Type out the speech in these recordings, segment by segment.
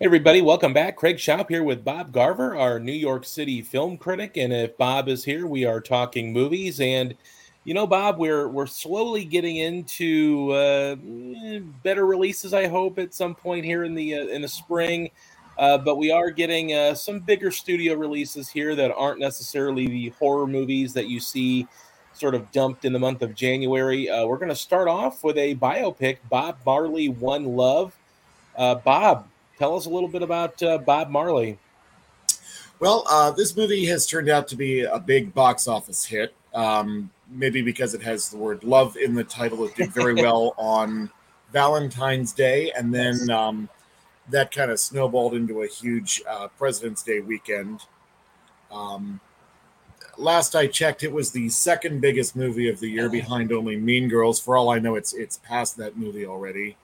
Hey everybody, welcome back. Craig Shoup here with Bob Garver, our New York City film critic. And if Bob is here, we are talking movies. And you know, Bob, we're we're slowly getting into uh, better releases. I hope at some point here in the uh, in the spring. Uh, but we are getting uh, some bigger studio releases here that aren't necessarily the horror movies that you see sort of dumped in the month of January. Uh, we're going to start off with a biopic, Bob Marley, One Love. Uh, Bob, tell us a little bit about uh, Bob Marley. Well, uh, this movie has turned out to be a big box office hit. Um, maybe because it has the word love in the title. It did very well on Valentine's Day, and then um, that kind of snowballed into a huge uh, President's Day weekend. Um, last I checked, it was the second biggest movie of the year, behind only Mean Girls. For all I know, it's it's past that movie already.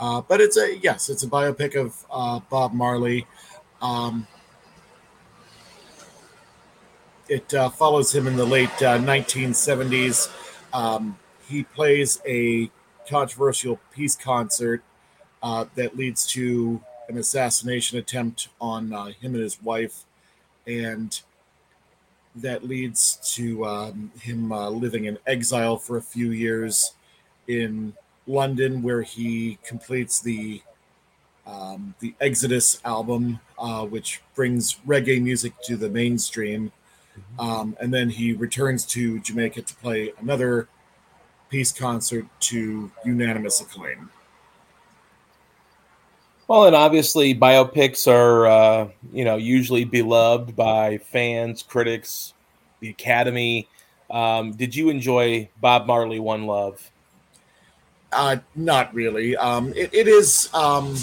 Uh, but it's a yes, it's a biopic of uh, Bob Marley. Um, it uh, follows him in the late 1970s. Uh, um, he plays a controversial peace concert uh, that leads to an assassination attempt on him and his wife, and that leads to um, him living in exile for a few years in London, where he completes the um, the Exodus album, uh, which brings reggae music to the mainstream. Mm-hmm. Um, and then he returns to Jamaica to play another peace concert to unanimous acclaim. Well, and obviously, biopics are uh, you know usually beloved by fans, critics, the Academy. Um, did you enjoy Bob Marley One Love? Uh, not really. Um, it, it is um,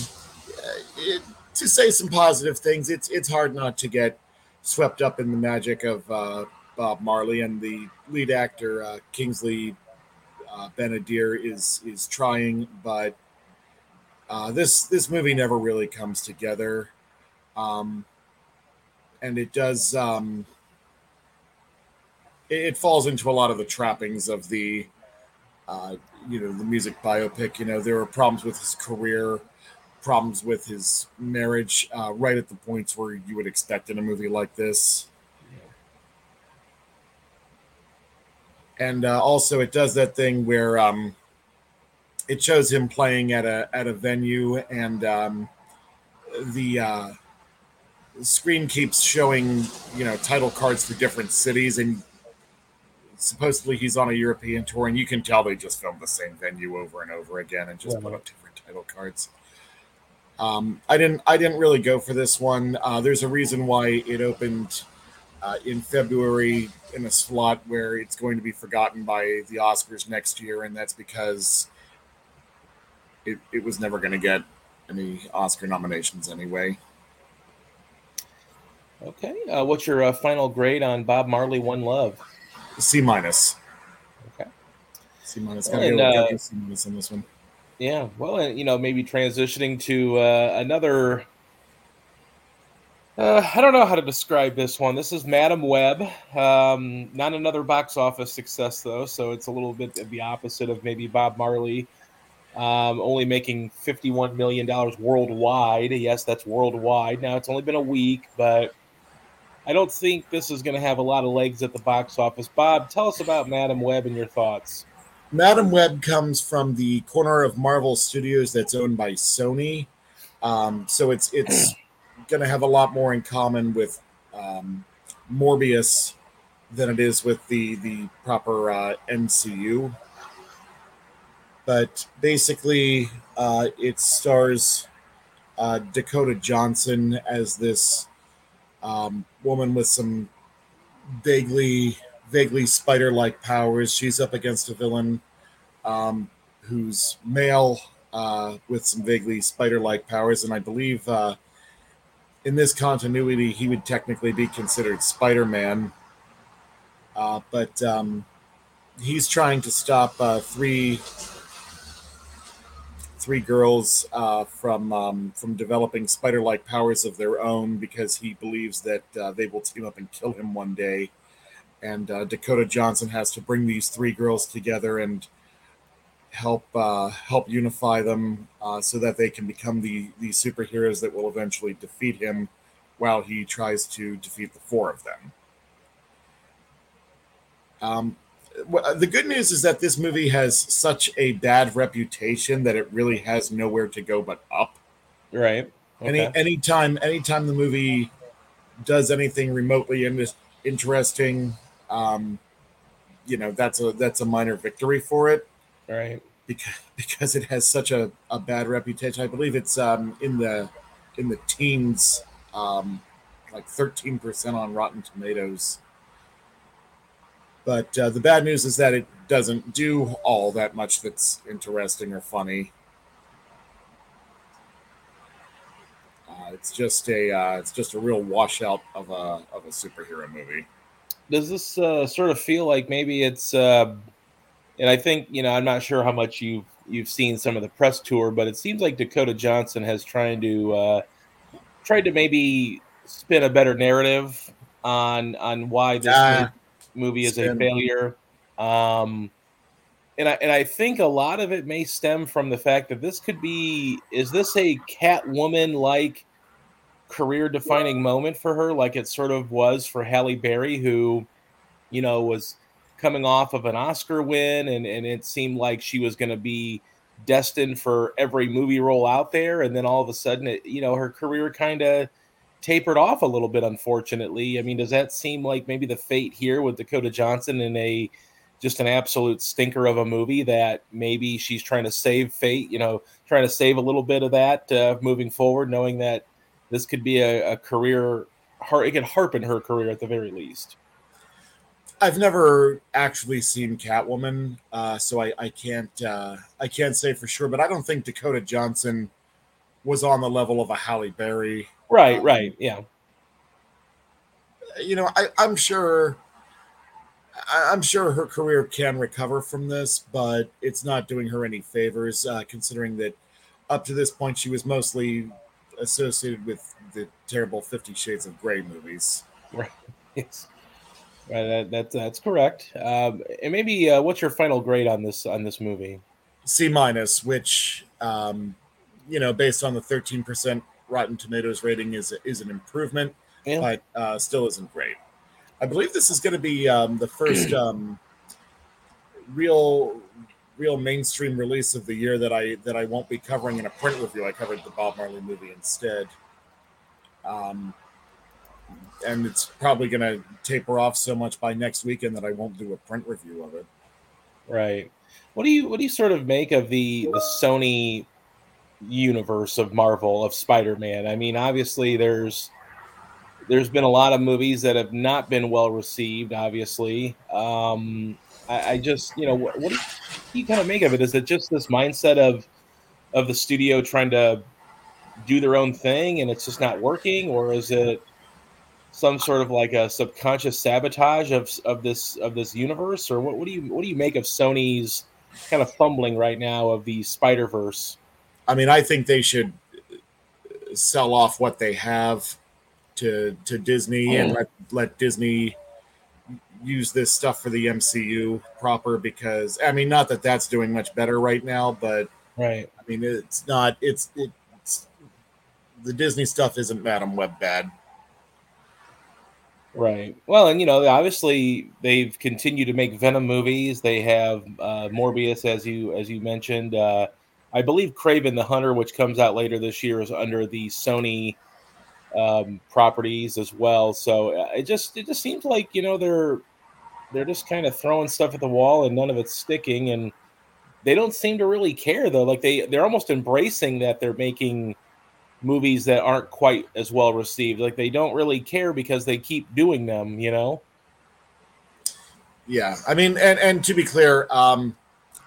it, to say some positive things. It's it's hard not to get swept up in the magic of uh, Bob Marley and the lead actor uh, Kingsley uh, Ben-Adir is is trying, but uh, this this movie never really comes together, um, and it does. Um, it falls into a lot of the trappings of the uh, you know the music biopic. You know there were problems with his career, problems with his marriage, uh, right at the points where you would expect in a movie like this. And uh, also, it does that thing where um, it shows him playing at a at a venue, and um, the uh, screen keeps showing you know title cards for different cities, and supposedly he's on a European tour, and you can tell they just filmed the same venue over and over again and just yeah. put up different title cards. Um, I didn't I didn't really go for this one. Uh, there's a reason why it opened uh, in February in a slot where it's going to be forgotten by the Oscars next year, and that's because it, it was never going to get any Oscar nominations anyway. Okay, uh, what's your uh, final grade on Bob Marley One Love? C minus. Okay. C minus. Gotta and, uh, C minus on this one. Yeah, well, you know, maybe transitioning to uh, another. Uh, I don't know how to describe this one. This is Madame Web. Um, not another box office success though, so it's a little bit of the opposite of maybe Bob Marley. Um, only making fifty-one million dollars worldwide. Yes, that's worldwide. Now it's only been a week, but I don't think this is going to have a lot of legs at the box office. Bob, tell us about Madame Web and your thoughts. Madame Web comes from the corner of Marvel Studios that's owned by Sony, um, so it's it's going to have a lot more in common with um, Morbius than it is with the the proper uh, MCU. But basically, uh, it stars uh, Dakota Johnson as this um, woman with some vaguely vaguely spider like powers. She's up against a villain um, who's male uh, with some vaguely spider like powers. And I believe uh, in this continuity, he would technically be considered Spider Man. Uh, but um, he's trying to stop uh, three three girls uh, from um, from developing spider-like powers of their own because he believes that uh, they will team up and kill him one day. And uh, Dakota Johnson has to bring these three girls together and help uh, help unify them uh, so that they can become the the superheroes that will eventually defeat him while he tries to defeat the four of them. Um, the good news is that this movie has such a bad reputation that it really has nowhere to go but up. Right. Okay. Any anytime anytime the movie does anything remotely in- interesting, um, you know that's a that's a minor victory for it. Right. Because because it has such a, a bad reputation. I believe it's um, in the in the teens, um, like thirteen percent on Rotten Tomatoes. But uh, the bad news is that it doesn't do all that much that's interesting or funny. Uh, it's just a uh, it's just a real washout of a of a superhero movie. Does this uh, sort of feel like maybe it's? Uh, and I think you know I'm not sure how much you've you've seen some of the press tour, but it seems like Dakota Johnson has trying to uh, tried to maybe spin a better narrative on on why this uh, movie is a failure. Um, and I and I think a lot of it may stem from the fact that this could be is this a Catwoman like career defining moment for her, like it sort of was for Halle Berry, who, you know, was coming off of an Oscar win and, and it seemed like she was gonna be destined for every movie role out there, and then all of a sudden it, you know, her career kind of tapered off a little bit, unfortunately. I mean, does that seem like maybe the fate here with Dakota Johnson in a just an absolute stinker of a movie that maybe she's trying to save fate, you know, trying to save a little bit of that uh, moving forward, knowing that this could be a, a career, it could harp in her career at the very least. I've never actually seen Catwoman, uh, so I, I can't uh, I can't say for sure. But I don't think Dakota Johnson was on the level of a Halle Berry. Right, um, right, yeah. You know, I, I'm sure I'm sure her career can recover from this, but it's not doing her any favors, uh, considering that up to this point she was mostly associated with the terrible Fifty Shades of Grey movies. Right. Yes. Right. That, that that's correct. Um, and maybe uh, what's your final grade on this on this movie? C minus, which um, you know, based on the 13% Rotten Tomatoes rating, is is an improvement, yeah. but uh, still isn't great. I believe this is going to be um, the first um, real real mainstream release of the year that I that I won't be covering in a print review. I covered the Bob Marley movie instead. Um, and it's probably going to taper off so much by next weekend that I won't do a print review of it. Right. What do you what do you sort of make of the the Sony universe of Marvel of Spider-Man? I mean, obviously there's there's been a lot of movies that have not been well received. Obviously, um, I, I, just you know what, what, do you kind of make of it? Is it just this mindset of of the studio trying to do their own thing and it's just not working, or is it some sort of like a subconscious sabotage of of this of this universe, or what, what do you what do you make of Sony's kind of fumbling right now of the Spider Verse? I mean, I think they should sell off what they have to to Disney oh. and let let Disney use this stuff for the MCU proper because I mean not that that's doing much better right now, but right. I mean it's not it's it's the Disney stuff isn't Madame Web bad. Right. Well, and you know, obviously they've continued to make Venom movies. They have uh, Morbius, as you as you mentioned. Uh, I believe Kraven the Hunter, which comes out later this year, is under the Sony um, properties as well. So uh, it just it just seems like you know they're they're just kind of throwing stuff at the wall and none of it's sticking, and they don't seem to really care though. Like they they're almost embracing that they're making movies that aren't quite as well received. Like they don't really care because they keep doing them. You know. Yeah, I mean, and and to be clear, um,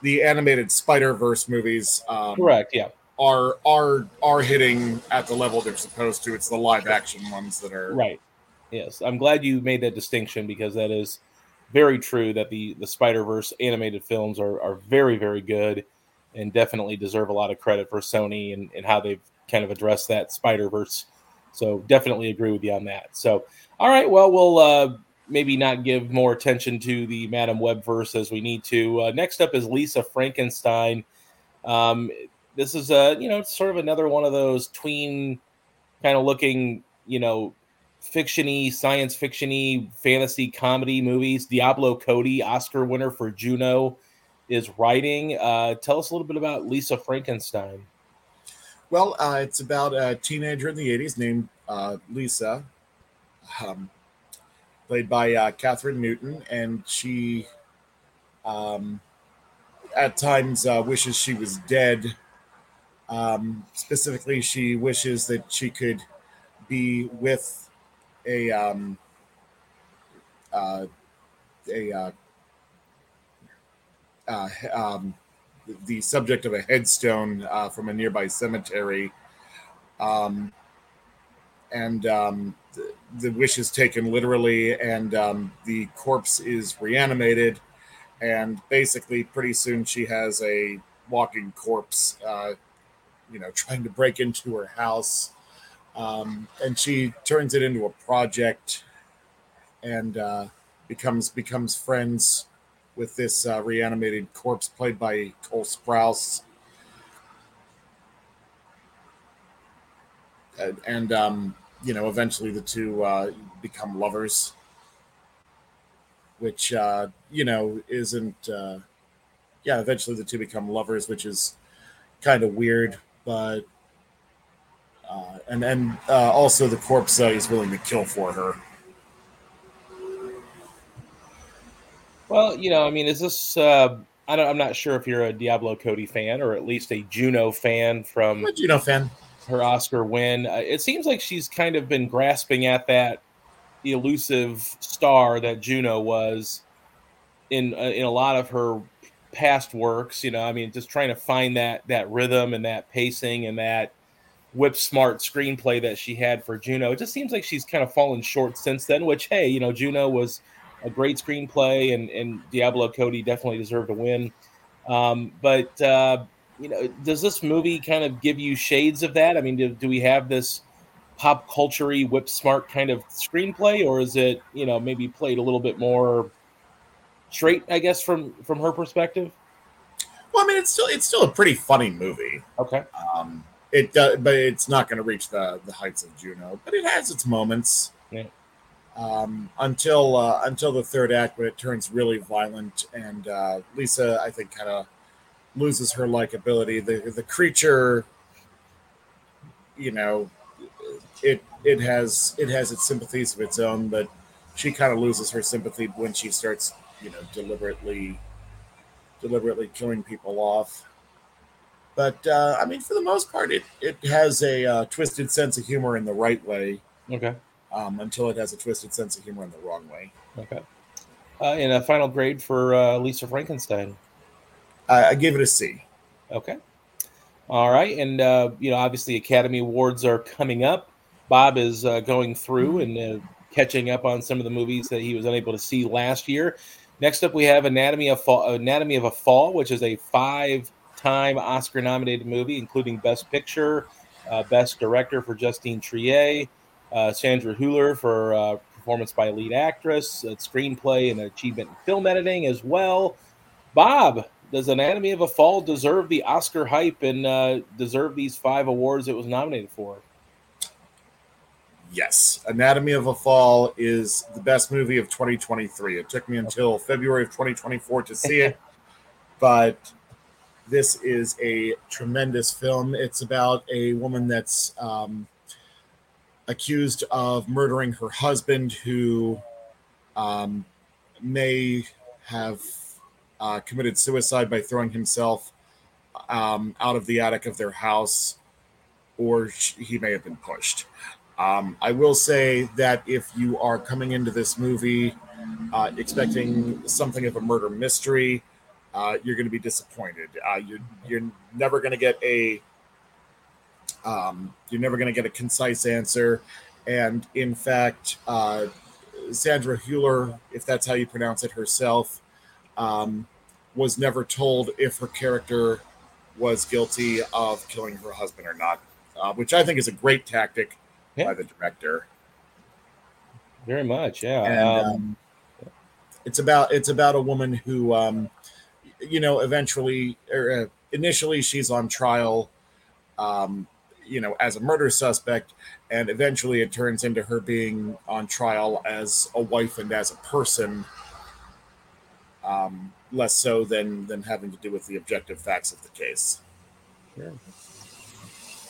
the animated Spider Verse movies, um, correct? Yeah, are are are hitting at the level they're supposed to. It's the live action ones that are right. Yes, I'm glad you made that distinction because that is very true. That the the Spider Verse animated films are are very very good and definitely deserve a lot of credit for Sony and, and how they've kind of addressed that Spider Verse. So definitely agree with you on that. So all right, well we'll uh, maybe not give more attention to the Madame Web verse as we need to. Uh, next up is Lisa Frankenstein. Um, this is a you know sort of another one of those tween kind of looking you know fictiony, science fictiony, fantasy comedy movies. Diablo Cody, Oscar winner for Juno, is writing. Uh, tell us a little bit about Lisa Frankenstein. Well, uh, it's about a teenager in the 80s named uh, Lisa, um, played by uh, Kathryn Newton, and she um, at times uh, wishes she was dead. Um, specifically, she wishes that she could be with a um, uh, a uh, uh, um, the subject of a headstone uh, from a nearby cemetery. Um, and um, the, the, wish is taken literally, and um, the corpse is reanimated. And basically, pretty soon she has a walking corpse, uh, you know, trying to break into her house. Um, and she turns it into a project and uh, becomes becomes friends with this uh, reanimated corpse played by Cole Sprouse. And, and um, you know, eventually the two uh, become lovers, which, uh, you know, isn't, uh, yeah, eventually the two become lovers, which is kind of weird, but, uh, and then uh, also the corpse uh, he's willing to kill for her. Well, you know, I mean, is this? Uh, I don't. I'm not sure if you're a Diablo Cody fan or at least a Juno fan from I'm a Juno fan. Her Oscar win. Uh, it seems like she's kind of been grasping at that elusive star that Juno was in uh, in a lot of her past works. You know, I mean, just trying to find that that rhythm and that pacing and that whip smart screenplay that she had for Juno. It just seems like she's kind of fallen short since then. Which, hey, you know, Juno was a great screenplay, and and Diablo Cody definitely deserved a win. Um, but uh, you know, does this movie kind of give you shades of that? I mean, do, do we have this pop culture whip smart kind of screenplay, or is it you know maybe played a little bit more straight? I guess from from her perspective. Well, I mean, it's still it's still a pretty funny movie. Okay. Um, it does, but it's not going to reach the the heights of Juno, but it has its moments. Yeah um, until uh, until the third act when it turns really violent and uh, Lisa I think kind of loses her likability. The the creature, you know, it it has it has its sympathies of its own, but she kind of loses her sympathy when she starts you know deliberately deliberately killing people off. But uh, I mean, for the most part, it it has a uh, twisted sense of humor in the right way. Okay um, until it has a twisted sense of humor in the wrong way. Okay. Uh, and a final grade for uh, Lisa Frankenstein. I, I give it a C. Okay. All right, and uh, you know, obviously, Academy Awards are coming up. Bob is uh, going through and uh, catching up on some of the movies that he was unable to see last year. Next up, we have Anatomy of Fall, Anatomy of a Fall, which is a five-time Oscar-nominated movie, including Best Picture, uh, Best Director for Justine Triet, uh, Sandra Hüller for uh, performance by lead actress, screenplay, and achievement in film editing as well. Bob, does Anatomy of a Fall deserve the Oscar hype and uh, deserve these five awards it was nominated for? Yes, Anatomy of a Fall is the best movie of 2023. It took me until February of 2024 to see it, but this is a tremendous film. It's about a woman that's um, accused of murdering her husband, who um, may have uh, committed suicide by throwing himself um, out of the attic of their house, or he may have been pushed. Um, I will say that if you are coming into this movie uh, expecting something of a murder mystery, uh, you're going to be disappointed. Uh, you're, you're never going to get a um, you're never going to get a concise answer. And in fact, uh, Sandra Hüller, if that's how you pronounce it herself, um, was never told if her character was guilty of killing her husband or not, uh, which I think is a great tactic yeah. by the director. Very much, yeah. And, um, um, it's about it's about a woman who, um, you know, eventually or uh, initially she's on trial, um, you know, as a murder suspect, and eventually it turns into her being on trial as a wife and as a person. Um, less so than than having to do with the objective facts of the case. Sure.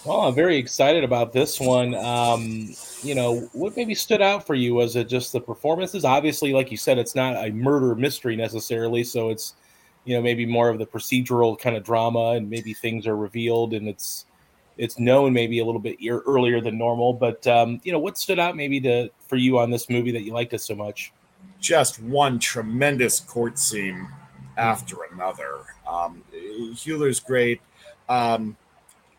Well, I'm very excited about this one. Um, you know, what maybe stood out for you? Was it just the performances? Obviously, like you said, it's not a murder mystery necessarily, so it's you know maybe more of the procedural kind of drama, and maybe things are revealed and it's it's known maybe a little bit earlier than normal. But um, you know, what stood out maybe to for you on this movie that you liked it so much? Just one tremendous court scene after another. Um, Hüller's great. Um,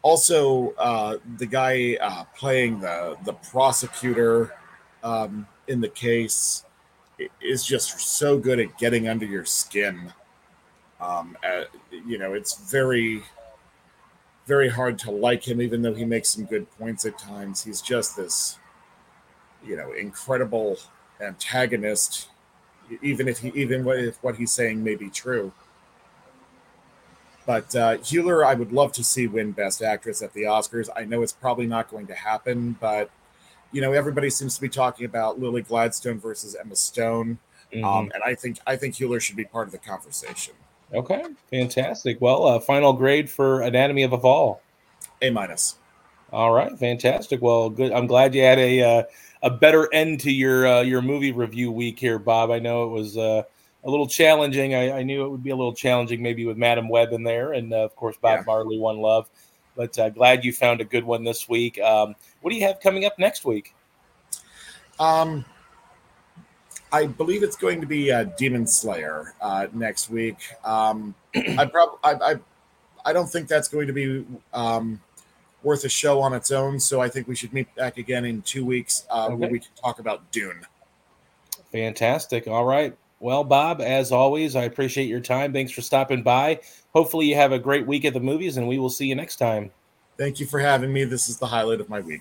also, uh, the guy uh, playing the the prosecutor um, in the case is just so good at getting under your skin. Um, uh, you know, it's very very hard to like him, even though he makes some good points at times. He's just this, you know, incredible antagonist even if he even if what he's saying may be true. But uh, Hüller, I would love to see win Best Actress at the Oscars. I know it's probably not going to happen, but you know everybody seems to be talking about Lily Gladstone versus Emma Stone, mm-hmm. um, and I think I think Hüller should be part of the conversation. Okay, fantastic. Well, uh, final grade for Anatomy of a Fall. A minus. All right, fantastic. Well, good. I'm glad you had a uh, a better end to your uh, your movie review week here, Bob. I know it was uh, a little challenging. I, I, knew it would be a little challenging, maybe with Madame Web in there, and uh, of course Bob yeah. Marley, One Love. But uh, glad you found a good one this week. Um, what do you have coming up next week? Um, I believe it's going to be uh, Demon Slayer uh, next week. Um, I probably I, I I don't think that's going to be um, worth a show on its own. So I think we should meet back again in two weeks uh, okay. where we can talk about Dune. Fantastic. All right. Well, Bob, as always, I appreciate your time. Thanks for stopping by. Hopefully, you have a great week at the movies, and we will see you next time. Thank you for having me. This is the highlight of my week.